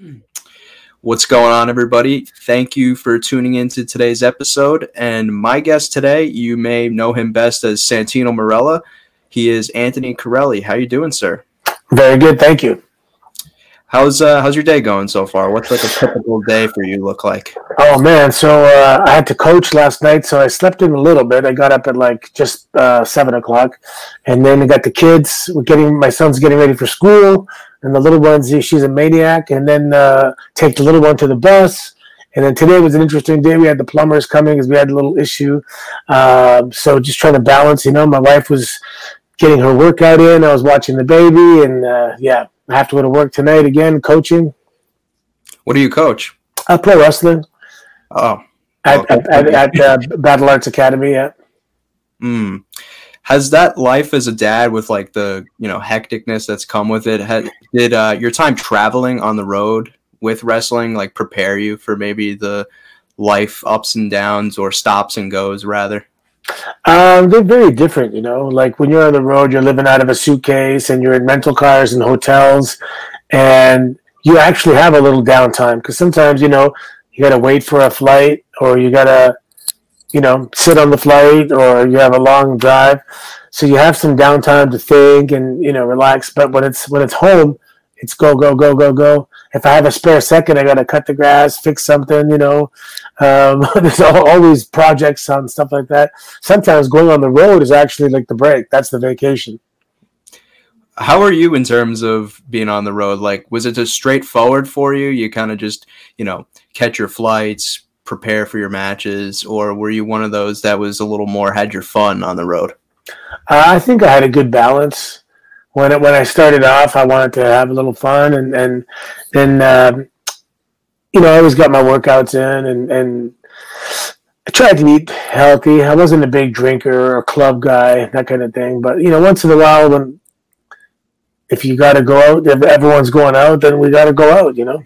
What's going on, everybody? Thank you for tuning into today's episode. And my guest today, you may know him best as Santino Marella. He is Anthony Carelli. How you doing, sir? Very good, thank you. How's uh, how's your day going so far? What's like a typical day for you look like? Oh man, so uh, I had to coach last night, so I slept in a little bit. I got up at like just uh, seven o'clock, and then I got the kids. We're getting my son's getting ready for school, and the little one's she's a maniac. And then uh, take the little one to the bus. And then today was an interesting day. We had the plumbers coming because we had a little issue. Uh, so just trying to balance. You know, my wife was getting her workout in. I was watching the baby, and uh, yeah, I have to go to work tonight again, coaching. What do you coach? I play wrestling. Oh, at, okay. at, at, at uh, Battle Arts Academy. Yeah. Hmm. Has that life as a dad, with like the you know hecticness that's come with it, had, did uh, your time traveling on the road with wrestling like prepare you for maybe the life ups and downs or stops and goes rather? Um, they're very different, you know. Like when you're on the road, you're living out of a suitcase and you're in rental cars and hotels, and you actually have a little downtime because sometimes, you know, you got to wait for a flight or you got to, you know, sit on the flight or you have a long drive. So you have some downtime to think and, you know, relax. But when it's when it's home, it's go, go, go, go, go if I have a spare second, I got to cut the grass, fix something, you know. Um, there's all, all, these projects on stuff like that. Sometimes going on the road is actually like the break. That's the vacation. How are you in terms of being on the road? Like, was it just straightforward for you? You kind of just, you know, catch your flights, prepare for your matches, or were you one of those that was a little more had your fun on the road? Uh, I think I had a good balance when it, when I started off, I wanted to have a little fun, and and then um, you know I always got my workouts in, and and I tried to eat healthy. I wasn't a big drinker or club guy, that kind of thing. But you know, once in a while, when if you got to go out, if everyone's going out, then we got to go out. You know.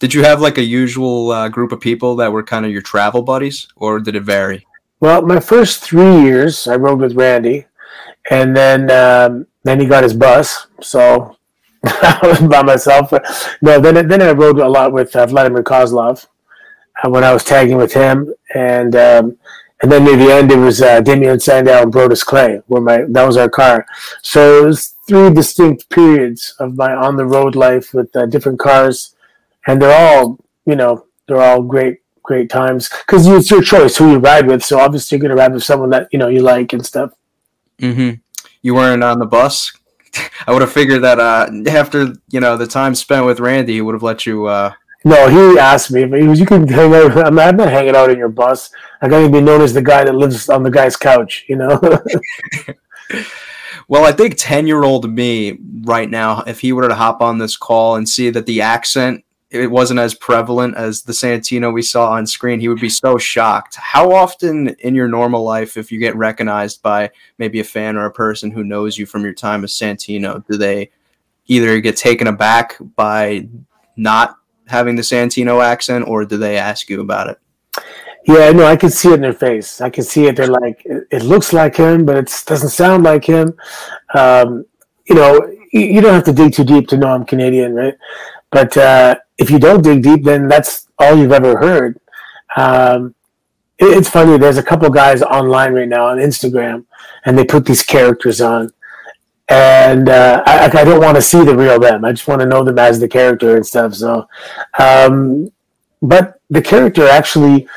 Did you have like a usual uh, group of people that were kind of your travel buddies, or did it vary? Well, my first three years, I rode with Randy, and then um, then he got his bus, so I was by myself. No, then then I rode a lot with uh, Vladimir Kozlov uh, when I was tagging with him, and um, and then near the end it was uh, Damien Sandow and Brodus Clay, where my that was our car. So it was three distinct periods of my on the road life with uh, different cars, and they're all you know they're all great great times because it's your choice who you ride with. So obviously you're going to ride with someone that you know you like and stuff. Mm-hmm you weren't on the bus. I would have figured that uh, after you know the time spent with Randy, he would have let you. Uh... No, he asked me. He was, "You can hang out." I'm not, I'm not hanging out in your bus. I got to be known as the guy that lives on the guy's couch. You know. well, I think ten-year-old me right now, if he were to hop on this call and see that the accent it wasn't as prevalent as the Santino we saw on screen, he would be so shocked. How often in your normal life, if you get recognized by maybe a fan or a person who knows you from your time as Santino, do they either get taken aback by not having the Santino accent or do they ask you about it? Yeah, no, I can see it in their face. I can see it. They're like, it, looks like him, but it doesn't sound like him. Um, you know, you don't have to dig too deep to know I'm Canadian, right? But uh, if you don't dig deep, then that's all you've ever heard. Um, it, it's funny. There's a couple guys online right now on Instagram, and they put these characters on, and uh, I, I, don't want to see the real them. I just want to know them as the character and stuff. So, um, but the character actually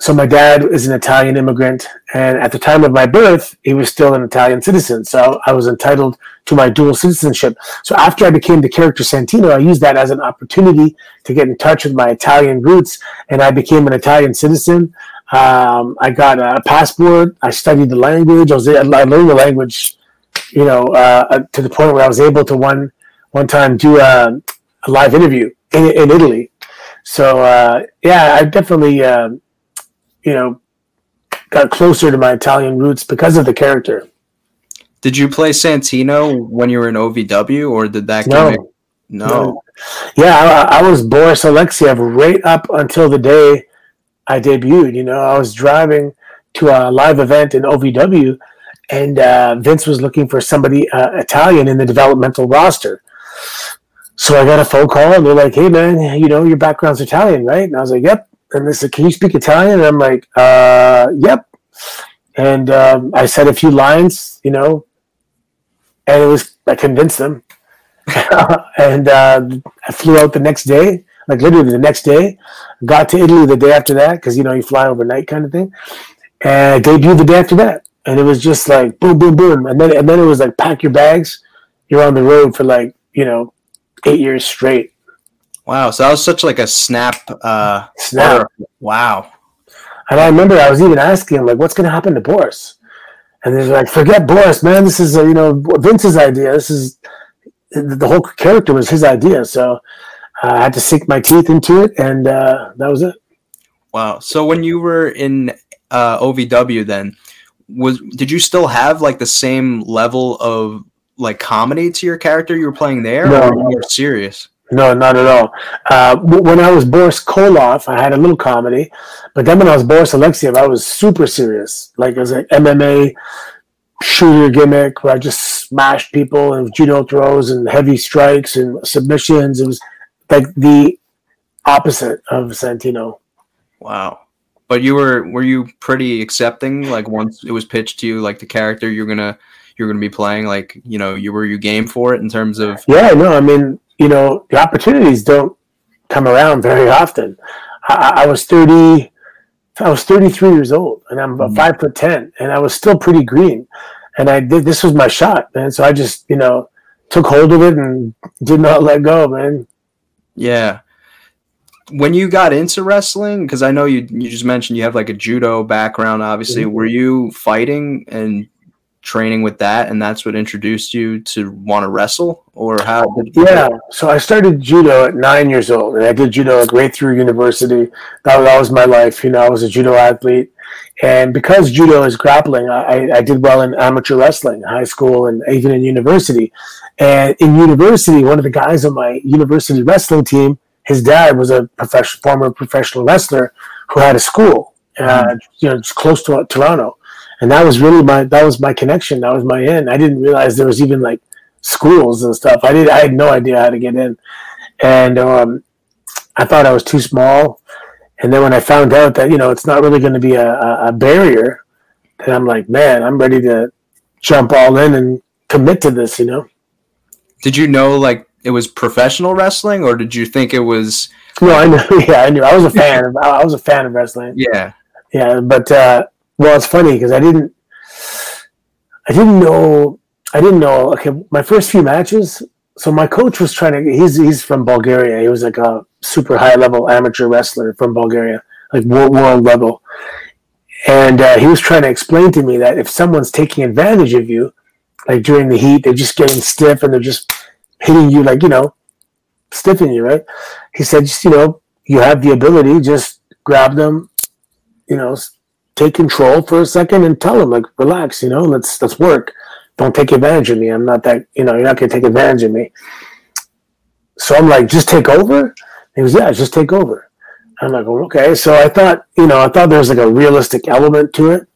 so my dad is an Italian immigrant, and at the time of my birth, he was still an Italian citizen. So I was entitled to my dual citizenship. So after I became the character Santino, I used that as an opportunity to get in touch with my Italian roots, and I became an Italian citizen. Um, I got a passport. I studied the language. I was I learned the language, you know, uh, uh, to the point where I was able to one one time do a, a live interview in, in Italy. So uh, yeah, I definitely. Uh, you know, got closer to my Italian roots because of the character. Did you play Santino when you were in OVW, or did that? No, no. no. Yeah, I, I, was Boris Alexiev right up until the day I debuted. You know, I was driving to a live event in OVW, and uh, Vince was looking for somebody uh, Italian in the developmental roster. so I got a phone call and they're like, "Hey man, you know your background's Italian, right?" And I was like, "Yep." And they said, "Can you speak Italian?" And I'm like, uh, "Yep." And um, I said a few lines, you know, and it was I convinced them. and uh, I flew out the next day, like literally the next day. Got to Italy the day after that because you know you fly overnight kind of thing. And I debuted the day after that, and it was just like boom, boom, boom, and then and then it was like pack your bags, you're on the road for like you know eight years straight. Wow, so that was such like a snap. Uh, Snap. Wow. And I remember I was even asking him like, what's going to happen to Boris? And they're like, forget Boris, man. This is uh, you know Vince's idea. This is the whole character was his idea. So uh, I had to sink my teeth into it, and uh, that was it. Wow. So when you were in uh, OVW, then was did you still have like the same level of like comedy to your character you were playing there, No. or were you more serious? No, not at all. Uh, when I was Boris Koloff, I had a little comedy, but then when I was Boris Alexiev, I was super serious. Like it was an MMA shooter gimmick where I just smashed people and judo throws and heavy strikes and submissions. It was like the opposite of Santino. Wow. But you were were you pretty accepting? Like once it was pitched to you, like the character you're gonna you're gonna be playing, like you know, you were you game for it in terms of Yeah, no, I mean, you know, the opportunities don't come around very often. I, I- was thirty, I was thirty three years old, and I'm about Mhm. five foot ten, and I was still pretty green, and I did. This was my shot, man. So I just, you know, took hold of it and did not let go, man. Yeah. When you got into wrestling, because I know you you just mentioned you have like a judo background, obviously. Mhm. Were you fighting and training with that, and that's what introduced you to want to wrestle, or how? Yeah. So I started judo at nine years old, and I did judo right through university. That, that was my life. You know, I was a judo athlete, and because judo is grappling, I, I- did well in amateur wrestling, high school, and even in university. And in university, one of the guys on my university wrestling team, his dad was a professional, former professional wrestler who had a school, uh, you know, just close to Toronto. And that was really my that was my connection. That was my in. I didn't realize there was even like schools and stuff. I did. I had no idea how to get in, and um, I thought I was too small. And then when I found out that you know it's not really going to be a, a, a barrier, then I'm like, man, I'm ready to jump all in and commit to this. You know? Did you know like it was professional wrestling, or did you think it was? No, I knew. Yeah, I knew. I was a fan. Of, I was a fan of wrestling. Yeah. Yeah, but uh, well, it's funny because I didn't, I didn't know, I didn't know. Okay, my first few matches. So my coach was trying to. He's he's from Bulgaria. He was like a super high level amateur wrestler from Bulgaria, like world, world level. And uh, he was trying to explain to me that if someone's taking advantage of you, like during the heat, they're just getting stiff and they're just hitting you, like you know, stiffing you, right? He said, just you know, you have the ability, just grab them, you know, take control for a second and tell them like relax you know let's let's work. Don't take advantage of me. I'm not that you know you're not going to take advantage of me. So i'm like just take over? He was yeah just take over. I'm like well, okay. So i thought you know i thought there was like a realistic element to it.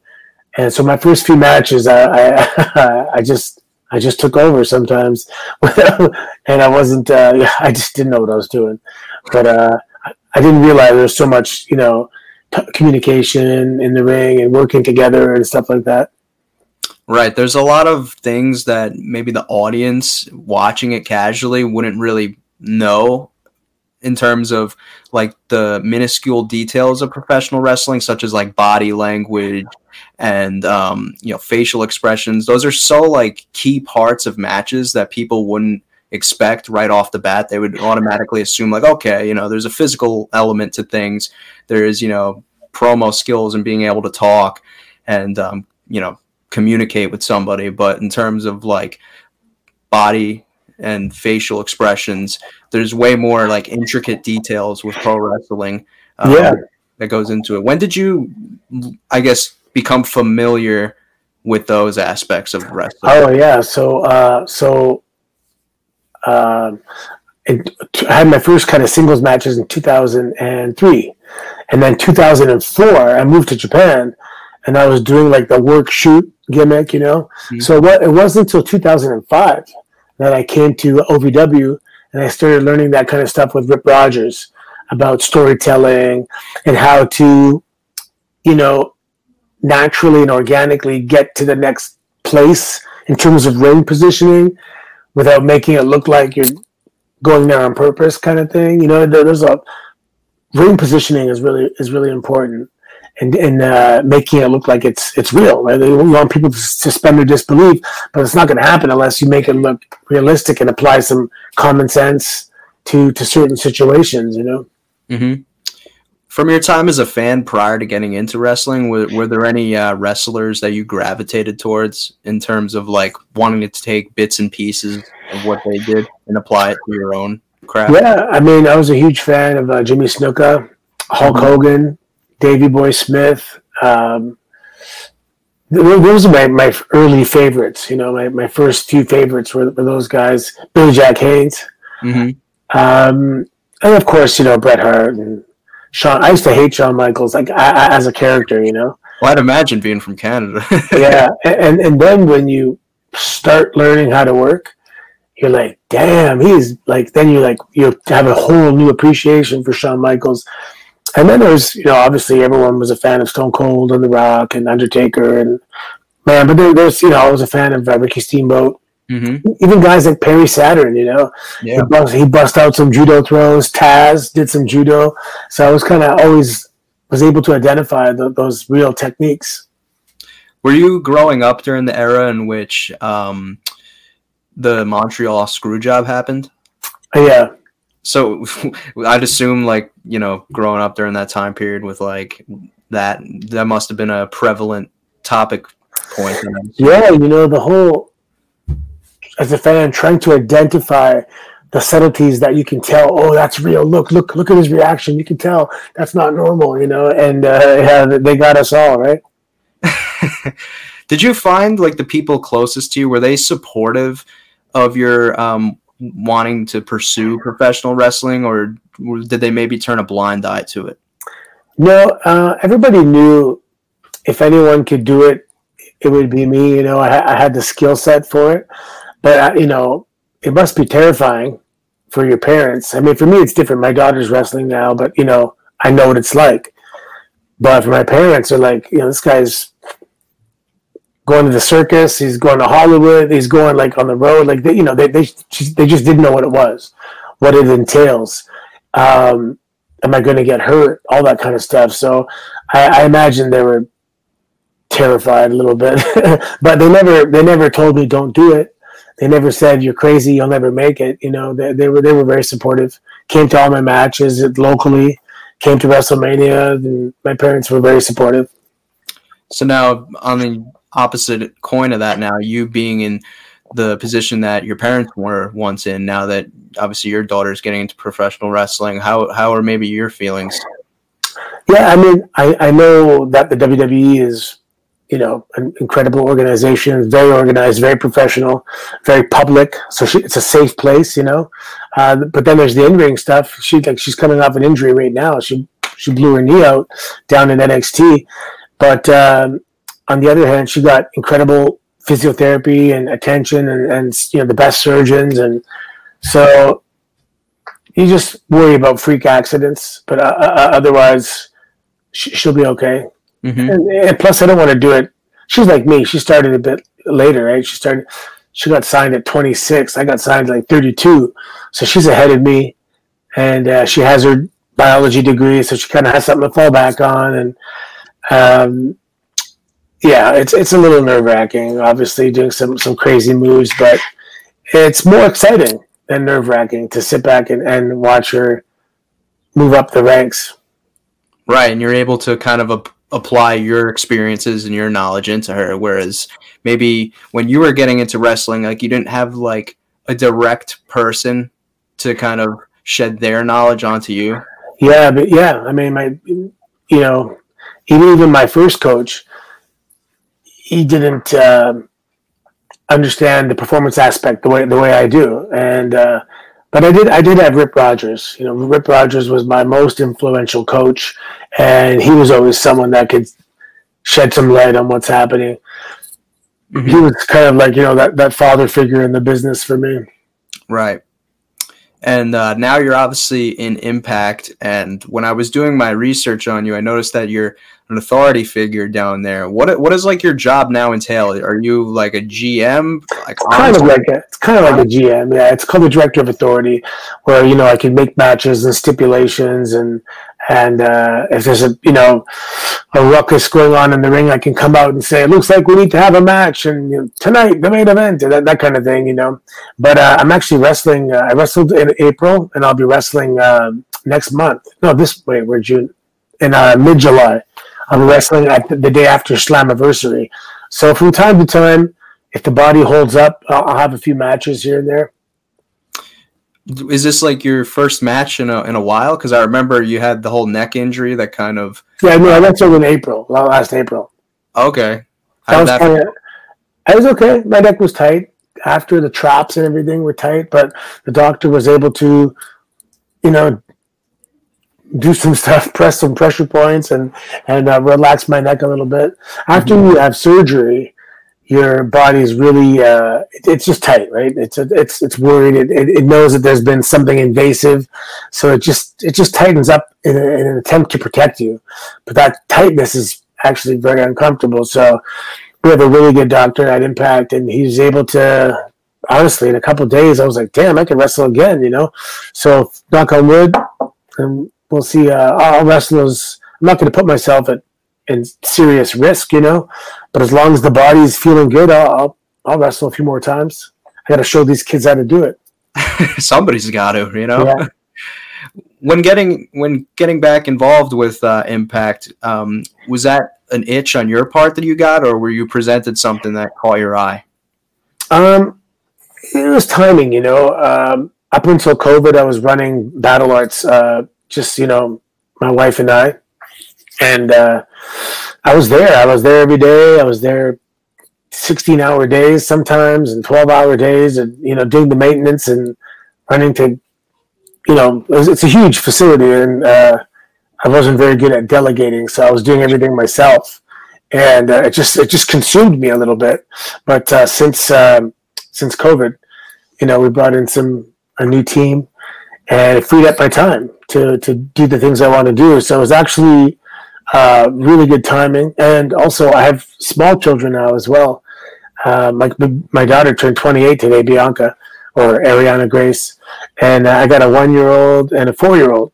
And so my first few matches i i, I just i just took over sometimes. And i wasn't uh, i just didn't know what i was doing. But uh i didn't realize there was so much you know communication in the ring and working together and stuff like that. Right. There's a lot of things that maybe the audience watching it casually wouldn't really know in terms of like the minuscule details of professional wrestling, such as like body language and um, you know facial expressions. Those are so like key parts of matches that people wouldn't expect right off the bat. They would automatically assume like, okay, you know, there's a physical element to things. There is you know promo skills and being able to talk and um, you know communicate with somebody but in terms of like body and facial expressions there's way more like intricate details with pro wrestling um, Yeah. that goes into it when did you i guess become familiar with those aspects of wrestling Oh yeah, so uh, so um, it, I had my first kind of singles matches in 2003, and then 2004 I moved to Japan, and I was doing like the work shoot gimmick, you know. Mhm. So what it wasn't until 2005 that I came to OVW and I started learning that kind of stuff with Rip Rogers about storytelling and how to, you know, naturally and organically get to the next place in terms of ring positioning without making it look like you're going there on purpose kind of thing. You know, there's a ring positioning is really is really important and and uh, making it look like it's it's real. Right? They want people to suspend their disbelief, but it's not going to happen unless you make it look realistic and apply some common sense to to certain situations. You know. Mm-hmm. From your time as a fan prior to getting into wrestling, were, were there any uh, wrestlers that you gravitated towards in terms of like wanting to take bits and pieces of what they did and apply it to your own craft? Yeah, I mean, I was a huge fan of uh, Jimmy Snuka, Hulk mm-hmm. Hogan, Davey Boy Smith. Um, those are my, my early favorites. You know, my, my first few favorites were, were those guys. Billy Jack Haynes. Mm-hmm. Um, and of course, you know, Bret Hart and Shawn. I used to hate Shawn Michaels, like I, I, as a character, you know. Well, I'd imagine being from Canada. yeah, and and then when you start learning how to work, you're like, damn, he's like. Then you like you have a whole new appreciation for Shawn Michaels and then there's you know obviously everyone was a fan of Stone Cold and The Rock and Undertaker and man, but there, there's you know I was a fan of uh, Ricky Steamboat. Mm-hmm. Even guys like Perry Saturn, you know, yeah. he, bust, he bust out some judo throws. Taz did some judo, so I was kind of always was able to identify the, those real techniques. Were you growing up during the era in which um, the Montreal screw job happened? Yeah, so I'd assume like you know growing up during that time period with like that that must have been a prevalent topic point. Yeah, you know the whole as a fan trying to identify the subtleties that you can tell. Oh, that's real. Look, look, look at his reaction. You can tell that's not normal. You know, and uh, yeah, they got us all right. Did you find like the people closest to you were they supportive of your um, wanting to pursue professional wrestling, or did they maybe turn a blind eye to it? No, uh, everybody knew if anyone could do it, it would be me. You know, I, I had the skill set for it, but you know, it must be terrifying for your parents. I mean, for me, it's different. My daughter's wrestling now, but you know, I know what it's like. But for my parents, they're like, you know, this guy's going to the circus. He's going to Hollywood. He's going like on the road. Like they, you know, they they they just didn't know what it was, what it entails. Um, am I going to get hurt? All that kind of stuff. So I, I imagine they were terrified a little bit, but they never they never told me don't do it. They never said you're crazy. You'll never make it. You know, they, they were they were very supportive. Came to all my matches locally. Came to WrestleMania, my parents were very supportive. So now on the opposite coin of that now, you being in the position that your parents were once in, now that obviously your daughter's getting into professional wrestling, how how are maybe your feelings? Yeah, I mean, I, I know that the WWE is, you know, an incredible organization, very organized, very professional, very public. So she, it's a safe place, you know. Uh, but then there's the in ring stuff. She like she's coming off an injury right now. She she blew her knee out down in NXT, but um, on the other hand, she got incredible physiotherapy and attention and, and you know the best surgeons and so you just worry about freak accidents but uh, uh, otherwise she, will be okay mm-hmm. and, and, plus i don't want to do it she's like me she started a bit later right she started she got signed at 26 i got signed like 32 so she's ahead of me and uh, she has her biology degree so she kind of has something to fall back on and um, yeah, it's it's a little nerve wracking. Obviously, doing some some crazy moves, but it's more exciting than nerve wracking to sit back and, and watch her move up the ranks. Right, and you're able to kind of a- apply your experiences and your knowledge into her. Whereas maybe when you were getting into wrestling, like you didn't have like a direct person to kind of shed their knowledge onto you. Yeah, but yeah, I mean, my, you know, even even my first coach, he didn't uh, understand the performance aspect the way the way I do, and uh, but I did I did have Rip Rogers. You know, Rip Rogers was my most influential coach, and he was always someone that could shed some light on what's happening. Mm-hmm. He was kind of like you know that that father figure in the business for me. Right. And uh, now you're obviously in Impact. And when I was doing my research on you, I noticed that you're an authority figure down there. What what does like your job now entail? Are you like a GM? Like kind of like a, it's kind of like a GM. Yeah, it's called the director of authority, where you know I can make matches and stipulations and and uh, if there's a you know a ruckus going on in the ring, I can come out and say it looks like we need to have a match and you know, tonight the main event and that, that kind of thing, you know. But uh, I'm actually wrestling. Uh, I wrestled in April, and I'll be wrestling um, next month. No, this wait, we're June in uh, mid July. I'm wrestling at the, the day after Slammiversary. So from time to time, if the body holds up, I'll, I'll have a few matches here and there is this like your first match in a in a while? Because I remember you had the whole neck injury that kind of. Yeah, no, I wrestled in April, last April. Okay. How was that kinda, I was okay. My neck was tight after the traps and everything were tight, but the doctor was able to, you know, do some stuff, press some pressure points, and and uh, relax my neck a little bit. After mm-hmm. you have surgery, your body is really uh, it's just tight, right? It's it's it's worried. It, it, it, knows that there's been something invasive, so it just it just tightens up in, a, in, an attempt to protect you. But that tightness is actually very uncomfortable. So we have a really good doctor at Impact, and he's able to. Honestly, in a couple days, I was like, "Damn, I can wrestle again," you know. So knock on wood, and we'll see. Uh, I'll wrestle as I'm not going to put myself at in serious risk, you know. But as long as the body's feeling good, I'll, I'll, I'll wrestle a few more times. I got to show these kids how to do it. Somebody's got to, you know. Yeah. when getting when getting back involved with uh, Impact, um, was that an itch on your part that you got, or were you presented something that caught your eye? Um, it was timing, you know. Um, up until COVID, I was running Battle Arts, uh, just you know, my wife and I, and uh, I was there. I was there every day. I was there 16 hour days sometimes and 12 hour days and, you know, doing the maintenance and running to, you know, it was, it's a huge facility and uh, I wasn't very good at delegating. So I was doing everything myself and uh, it just, it just consumed me a little bit. But uh, since, um, since COVID, you know, we brought in some, a new team and it freed up my time to, to do the things I want to do. So it was actually, uh, really good timing. And also, I have small children now as well. Uh, my, my daughter turned 28 today, Bianca, or Arianna Grace. And I got a one year old and a four year old.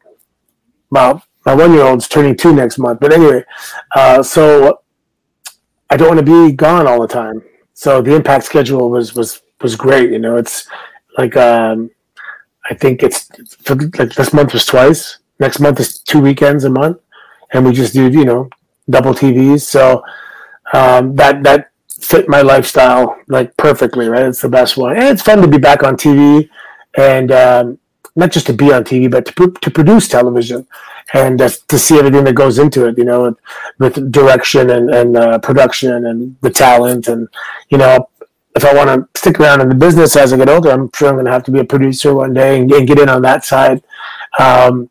Well, my one year old's turning two next month. But anyway, uh, so I don't want to be gone all the time. So the impact schedule was, was, was great. You know, it's like, um, I think it's like this month was twice. Next month is two weekends a month and we just do you know double TVs. So um, that that fit my lifestyle like perfectly. Right, it's the best one, and it's fun to be back on TV, and um, not just to be on TV, but to to produce television and uh, to see everything that goes into it. You know, with direction and and uh, production and the talent, and you know. If I want to stick around in the business as I get older, I'm sure I'm going to have to be a producer one day and, and get in on that side. Um,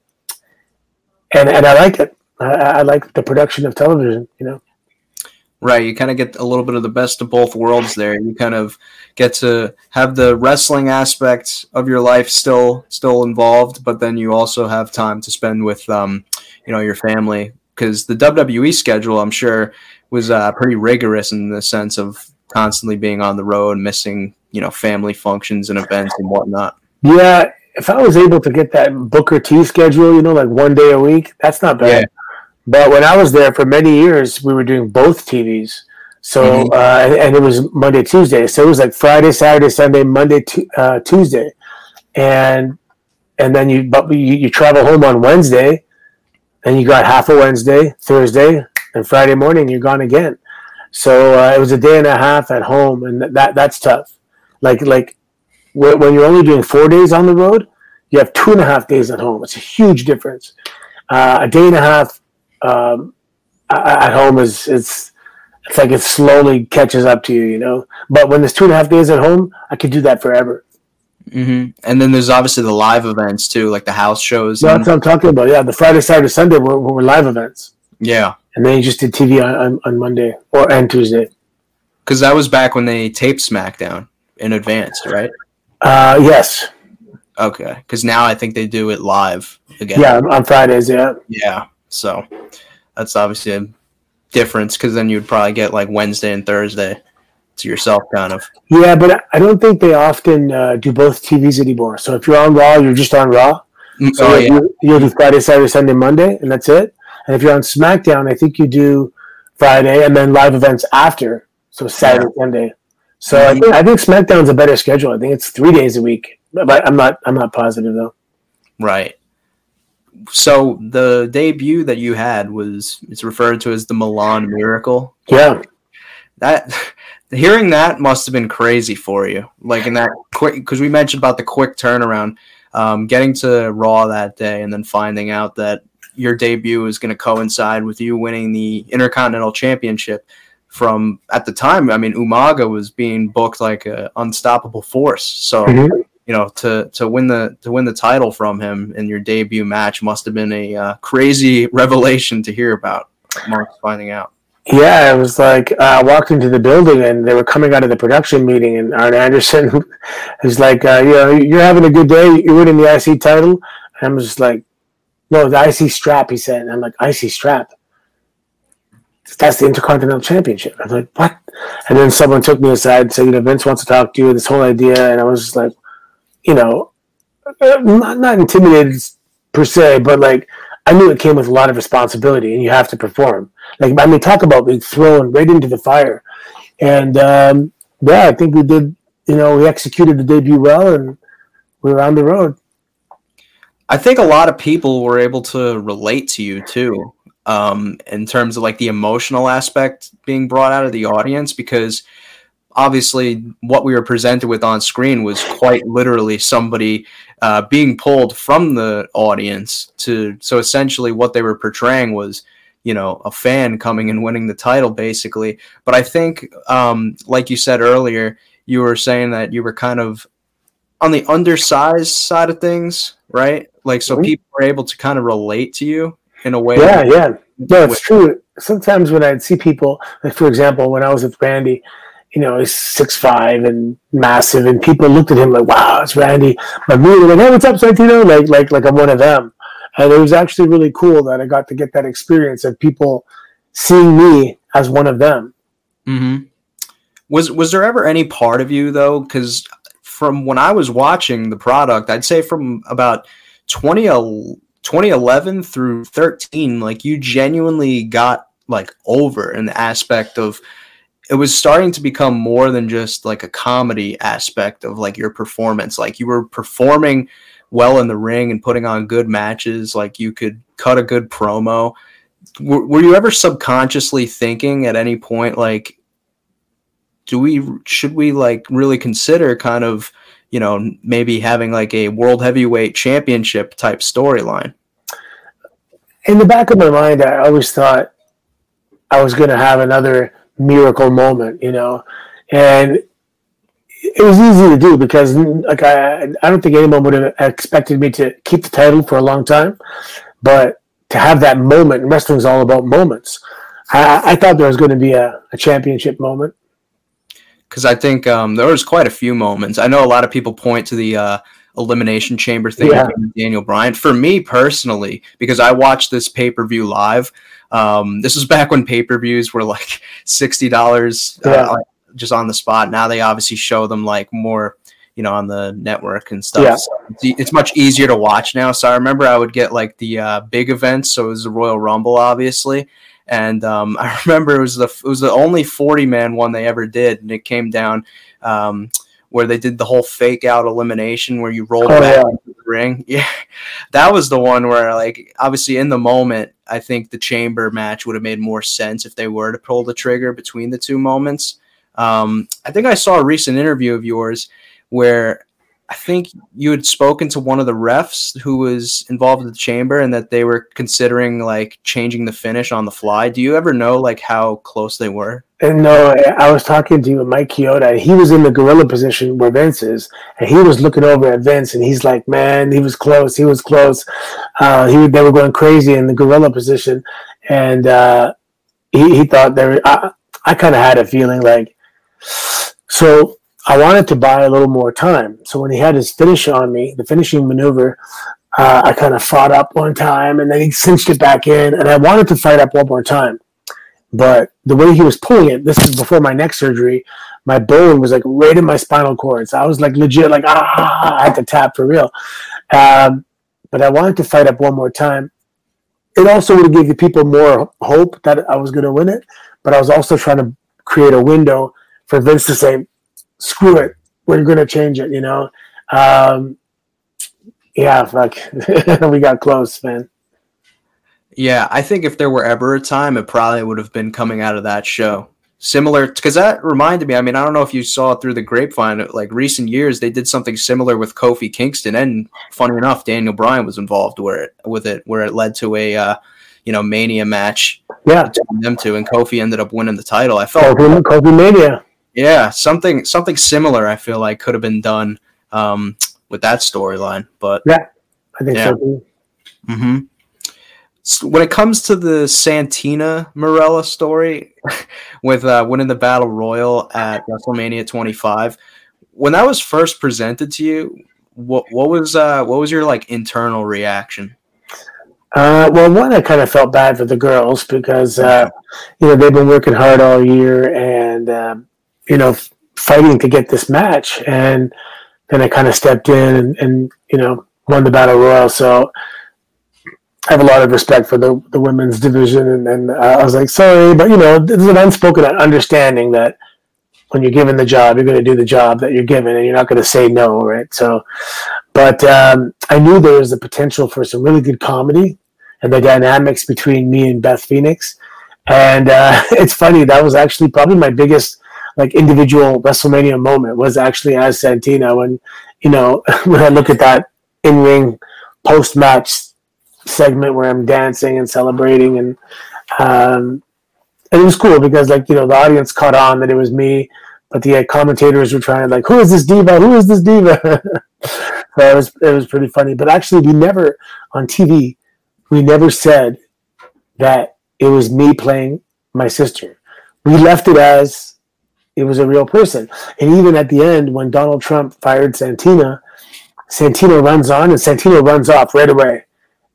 and and I like it. I, I like the production of television. You know. Right, you kind of get a little bit of the best of both worlds there. You kind of get to have the wrestling aspect of your life still still involved, but then you also have time to spend with um, you know your family because the WWE schedule, I'm sure, was uh, pretty rigorous in the sense of constantly being on the road, missing you know family functions and events and whatnot. Yeah, if I was able to get that Booker T schedule, you know, like one day a week, that's not bad. But when I was there for many years, we were doing both TVs. So mm-hmm. uh, and, it was Monday, Tuesday. So it was like Friday, Saturday, Sunday, Monday, uh, Tuesday, and and then you but you, you travel home on Wednesday, and you got half a Wednesday, Thursday, and Friday morning you're gone again. So uh, it was a day and a half at home, and that that's tough. Like like when you're only doing four days on the road, you have two and a half days at home. It's a huge difference. Uh, a day and a half um, at home is it's it's like it slowly catches up to you, you know. But when there's two and a half days at home, I could do that forever. Mm-hmm. And then there's obviously the live events too, like the house shows. That's what I'm talking about. Yeah, the Friday, Saturday, Sunday were, were live events. Yeah, and then you just did TV on, on, on Monday or and Tuesday. Because that was back when they taped SmackDown in advance, right? Uh, yes. Okay, because now I think they do it live again. Yeah, on Fridays. Yeah. Yeah. So that's obviously a difference because then you'd probably get like Wednesday and Thursday to yourself, kind of. Yeah, but I don't think they often uh, do both TVs anymore. So if you're on Raw, you're just on Raw. Mm, So oh you- yeah. you'll do Friday, Saturday, Sunday, Monday, and that's it. And if you're on SmackDown, I think you do Friday and then live events after. So Saturday, Sunday. So I Mhm. think I think SmackDown's a better schedule. I think it's three days a week, but I'm not I'm not positive though. Right. So the debut that you had was it's referred to as the Milan Miracle. Yeah, That hearing that must have been crazy for you. Like in that quick because we mentioned about the quick turnaround, um, getting to Raw that day and then finding out that your debut is going to coincide with you winning the Intercontinental Championship. From at the time, I mean, Umaga was being booked like an unstoppable force. So Mhm. You know to to win the to win the title from him in your debut match must have been a uh, crazy revelation to hear about. Mark finding out. yeah. It was like uh, I walked into the building and they were coming out of the production meeting, and Arn Anderson was like, uh, "You know, you're having a good day. You're winning the IC title." And I'm just like, "No, the IC strap." He said, and I'm like, "IC strap." That's the Intercontinental Championship. I was like, what? And then someone took me aside and said, you know, Vince wants to talk to you, this whole idea. And I was just like, you know, uh, not, not intimidated per se, but like, I knew it came with a lot of responsibility and you have to perform. Like, I mean, talk about being thrown right into the fire. And um, yeah, I think we did, you know, we executed the debut well and we were on the road. I think a lot of people were able to relate to you too, um, in terms of like the emotional aspect being brought out of the audience, because obviously what we were presented with on screen was quite literally somebody uh, being pulled from the audience to. So essentially, what they were portraying was, you know, a fan coming and winning the title, basically. But I think, um, like you said earlier, you were saying that you were kind of on the undersized side of things, right? Like, so Mhm. people were able to kind of relate to you in a way. Yeah, yeah. No, it's with- true. Sometimes when I'd see people, like for example, when I was with Randy, you know, he's six five and massive, and people looked at him like, "Wow, it's Randy." But they're like, "Hey, what's up, Santino?" Like, like, like I'm one of them. And it was actually really cool that I got to get that experience of people seeing me as one of them. Mm-hmm. Was was there ever any part of you though? Because from when I was watching the product, I'd say from about 20, 2011 through 13, like you genuinely got like over in the aspect of it was starting to become more than just like a comedy aspect of like your performance. Like you were performing well in the ring and putting on good matches. Like you could cut a good promo. Were, were you ever subconsciously thinking at any point like do we should we like really consider kind of you know maybe having like a world heavyweight championship type storyline In the back of my mind, I always thought I was going to have another miracle moment, you know, and it was easy to do because like I, I don't think anyone would have expected me to keep the title for a long time, but to have that moment, wrestling's all about moments. I, I thought there was going to be a, a championship moment. because I think um, there was quite a few moments. I know a lot of people point to the uh, elimination chamber thing Yeah. with Daniel Bryan. For me personally, because I watched this pay per view live. Um, this was back when pay per views were like sixty dollars Yeah. uh, just on the spot. Now they obviously show them like more, you know, on the network and stuff. Yeah. So it's, much easier to watch now. So I remember I would get like the uh, big events. So it was the Royal Rumble, obviously. And um, I remember it was the it was the only forty man one they ever did, and it came down um, where they did the whole fake out elimination where you rolled Oh, back yeah. into the ring. Yeah, that was the one where like obviously in the moment, I think the chamber match would have made more sense if they were to pull the trigger between the two moments. Um, I think I saw a recent interview of yours where I think you had spoken to one of the refs who was involved in the chamber and that they were considering like changing the finish on the fly. Do you ever know like how close they were? And no, I was talking to Mike Chioda. He was in the gorilla position where Vince is, and he was looking over at Vince, and he's like, "Man, he was close. He was close. Uh, he they were going crazy in the gorilla position, and uh, he he thought there. I, I kind of had a feeling like, so I wanted to buy a little more time. So when he had his finish on me, the finishing maneuver, uh, I kind of fought up one time and then he cinched it back in. And I wanted to fight up one more time. But the way he was pulling it, this is before my neck surgery, my bone was like right in my spinal cord. So I was like legit, like, ah, I had to tap for real. Um, but I wanted to fight up one more time. It also would have given people more hope that I was going to win it. But I was also trying to create a window for Vince to say, screw it, we're going to change it, you know? Um, yeah, fuck. we got close, man. Yeah, I think if there were ever a time, it probably would have been coming out of that show. Similar, because that reminded me. I mean, I don't know if you saw through the grapevine, like recent years, they did something similar with Kofi Kingston, and funny enough, Daniel Bryan was involved where it, with it, where it led to a, uh, you know, Mania match. Yeah, between them two, and Kofi ended up winning the title. I felt Kofi, Kofi Mania. Yeah, something something similar. I feel like could have been done um, with that storyline, but yeah, I think yeah. so. Mm-hmm. So when it comes to the Santina Marella story, with uh, winning the Battle Royal at WrestleMania 25, when that was first presented to you, what what was uh, what was your like internal reaction? Uh, well, one, I kind of felt bad for the girls because uh, you know they've been working hard all year and um, you know fighting to get this match, and then I kind of stepped in and, and you know won the battle royal. So I have a lot of respect for the, the women's division, and, and I was like, sorry, but you know, there's an unspoken understanding that when you're given the job, you're going to do the job that you're given, and you're not going to say no, right? So, but um, I knew there was the potential for some really good comedy and the dynamics between me and Beth Phoenix, and uh, it's funny that was actually probably my biggest like individual WrestleMania moment was actually as Santino. when you know when I look at that in ring post match segment where I'm dancing and celebrating and um, and it was cool because like you know the audience caught on that it was me, but the uh, commentators were trying like who is this diva? Who is this diva? so it was it was pretty funny. But actually, we never on TV we never said that it was me playing my sister. We left it as it was a real person. And even at the end, when Donald Trump fired Santina, Santina runs on and Santina runs off right away,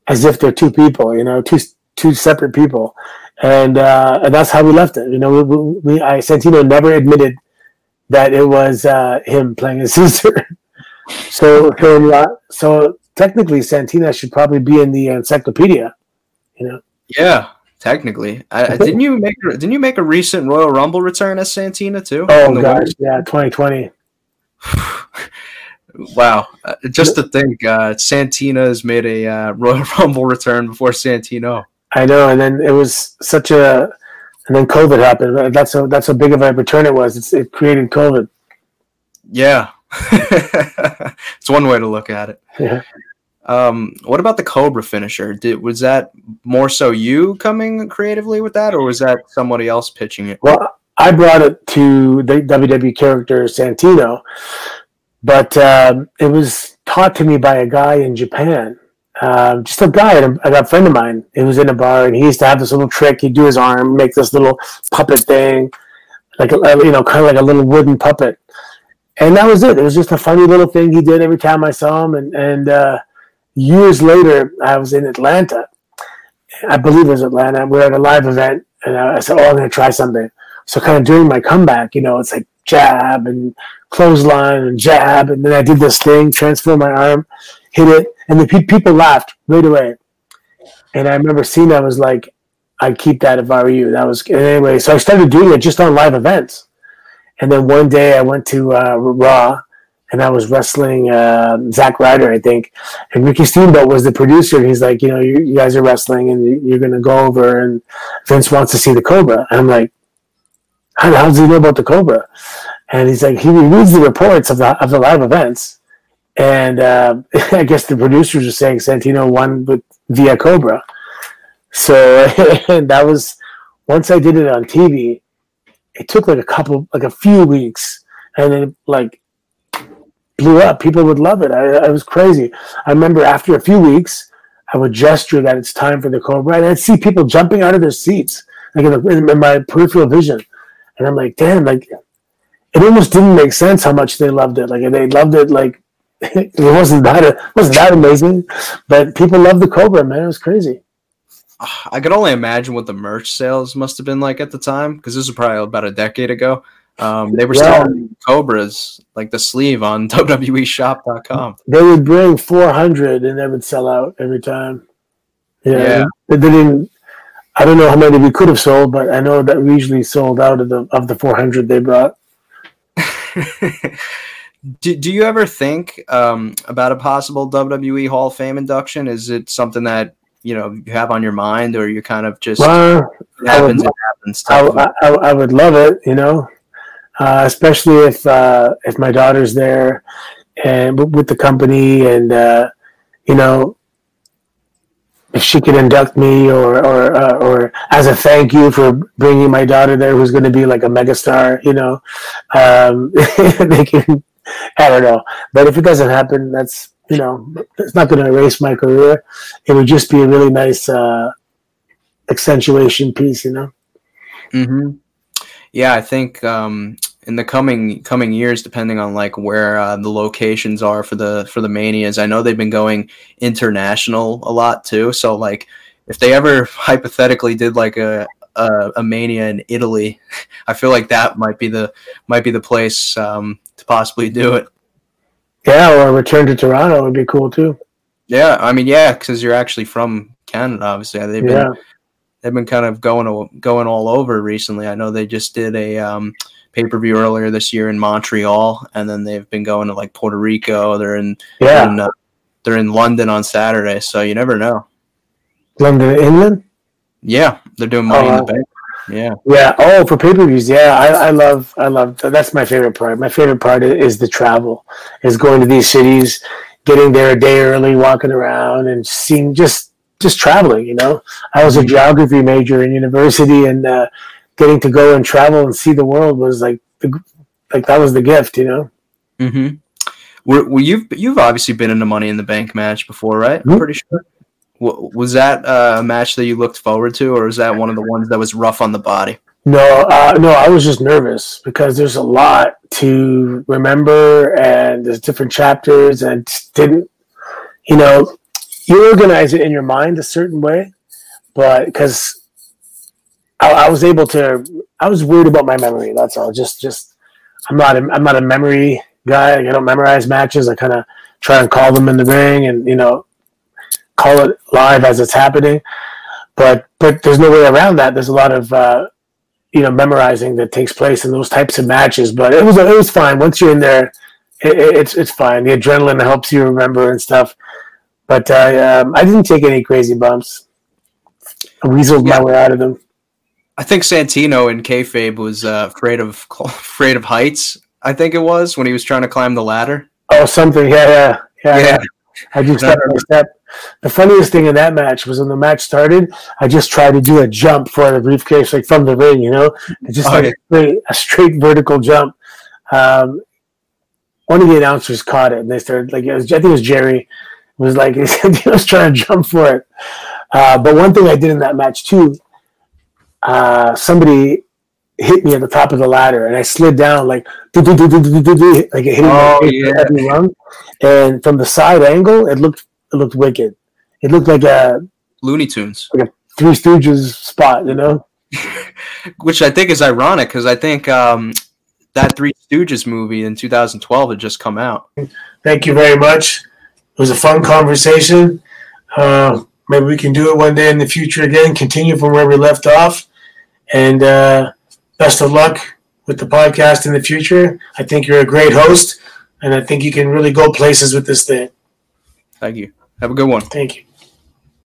as if they're two people, you know, two two separate people, and uh, and that's how we left it. You know, we, we I, Santino never admitted that it was uh, him playing his sister. so so, so technically, Santina should probably be in the encyclopedia. You know. Yeah, Technically, I, didn't you make didn't you make a recent Royal Rumble return as Santina too? Oh gosh, yeah, 2020. wow, uh, just to think, uh, Santina has made a uh, Royal Rumble return before Santino. I know, and then it was such a, and then COVID happened. That's a that's how big of a return it was. It's, it created COVID. Yeah, it's one way to look at it. Yeah. Um, what about the Cobra finisher? Did was that more so you coming creatively with that, or was that somebody else pitching it? Well, I brought it to the WWE character Santino, but um, it was taught to me by a guy in Japan. Um, just a guy, a, a friend of mine. who was in a bar, and he used to have this little trick. He'd do his arm, make this little puppet thing, like a, you know, kind of like a little wooden puppet, and that was it. It was just a funny little thing he did every time I saw him, and and uh, years later, I was in Atlanta. I believe it was Atlanta. We are at a live event, and I said, "Oh, I'm going to try something." So, kind of during my comeback, you know, it's like jab and clothesline and jab, and then I did this thing, transfer my arm, hit it, and the pe- people laughed right away. And I remember Cena was like, "I'd keep that if I were you." That was anyway. So I started doing it just on live events, and then one day I went to uh, Raw and I was wrestling uh, Zack Ryder, I think. And Ricky Steamboat was the producer. And he's like, you know, you, you guys are wrestling and you, are going to go over, and Vince wants to see the Cobra. And I'm like, how, does he know about the Cobra? And he's like, he reads the reports of the, of the live events. And uh, I guess the producers are saying Santino won with via Cobra. So that was once I did it on TV. It took like a couple, like a few weeks, and then like blew up. People would love it. I, I was crazy. I remember after a few weeks, I would gesture that it's time for the Cobra, and I'd see people jumping out of their seats, like in, in my peripheral vision, and I'm like, damn, like it almost didn't make sense how much they loved it. Like they loved it like it wasn't that it wasn't that amazing, but people loved the Cobra, man. It was crazy. Ah, I could only imagine what the merch sales must have been like at the time because this was probably about a decade ago. Um, they were Yeah. selling Cobras like the sleeve on WWEshop.com. They would bring 400 and they would sell out every time. Yeah. Yeah. They didn't, I don't know how many we could have sold, but I know that we usually sold out of the of the 400 they brought. do, do you ever think um, about a possible WWE Hall of Fame induction? Is it something that you know you have on your mind, or you kind of just Well, happens? I It happens. I, type of- I, I I would love it, you know, uh, especially if uh, if my daughter's there and with the company, and uh, you know, if she could induct me, or or uh, or as a thank you for bringing my daughter there, who's going to be like a megastar, you know, um, they can. I don't know, but if it doesn't happen, that's you know, it's not going to erase my career. It would just be a really nice uh, accentuation piece, you know. hmm Yeah, I think um, in the coming coming years, depending on like where uh, the locations are for the for the manias, I know they've been going international a lot too. So like, if they ever hypothetically did like a a, a mania in Italy, I feel like that might be the might be the place um, to possibly do it. Yeah, or return to Toronto would be cool too. Yeah, I mean, yeah, because you're actually from Canada, obviously. They've been Yeah, they've been kind of going going all over recently. I know they just did a um, pay per view earlier this year in Montreal, and then they've been going to like Puerto Rico. They're in, yeah. in uh, they're in London on Saturday, so you never know. London, England. Yeah, they're doing Money in Oh, the Bank. Yeah, Yeah. Oh, for pay per views. Yeah, I, I love. I love. That's my favorite part. My favorite part is the travel. Is going to these cities, getting there a day early, walking around, and seeing just just traveling. You know, I was a geography major in university, and uh, getting to go and travel and see the world was like the like that was the gift. You know. hmm Were, were you've you've obviously been in a Money in the Bank match before, right? I'm Mhm. pretty sure. W- was that uh, a match that you looked forward to, or was that one of the ones that was rough on the body? No, uh, no, I was just nervous because there's a lot to remember and there's different chapters and didn't, you know, you organize it in your mind a certain way, but because I, I was able to, I was worried about my memory. That's all. Just, just, I'm not, a, I'm not a memory guy. I don't memorize matches. I kind of try and call them in the ring and you know, call it live as it's happening. But, but there's no way around that. There's a lot of, uh, you know memorizing that takes place in those types of matches. But it was it was fine once you're in there. It, it- it's it's fine. The adrenaline helps you remember and stuff. But uh, um, I didn't take any crazy bumps. I weaseled Yeah. my way out of them. I think Santino in kayfabe was uh, afraid of afraid of heights. I think it was when he was trying to climb the ladder. Oh, something. Yeah, yeah, yeah. Yeah. I just step by step. The funniest thing in that match was when the match started. I just tried to do a jump for the briefcase, like from the ring, you know, It's just Oh, like yeah. a, straight, a straight vertical jump. Um, one of the announcers caught it, and they started like it was, I think it was Jerry was like he was trying to jump for it. Uh, but one thing I did in that match too, uh, somebody hit me at the top of the ladder, and I slid down like do, do, do, like it hit me Oh, in the face with yeah. every rung. And from the side angle, it looked it looked wicked. It looked like a Looney Tunes, like a Three Stooges spot, you know. which I think is ironic because I think um, that Three Stooges movie in 2012 had just come out. Thank you very much. It was a fun conversation. Uh, maybe we can do it one day in the future again. Continue from where we left off, and uh, best of luck with the podcast in the future. I think you're a great host, and I think you can really go places with this thing. Thank you. Have a good one. Thank you.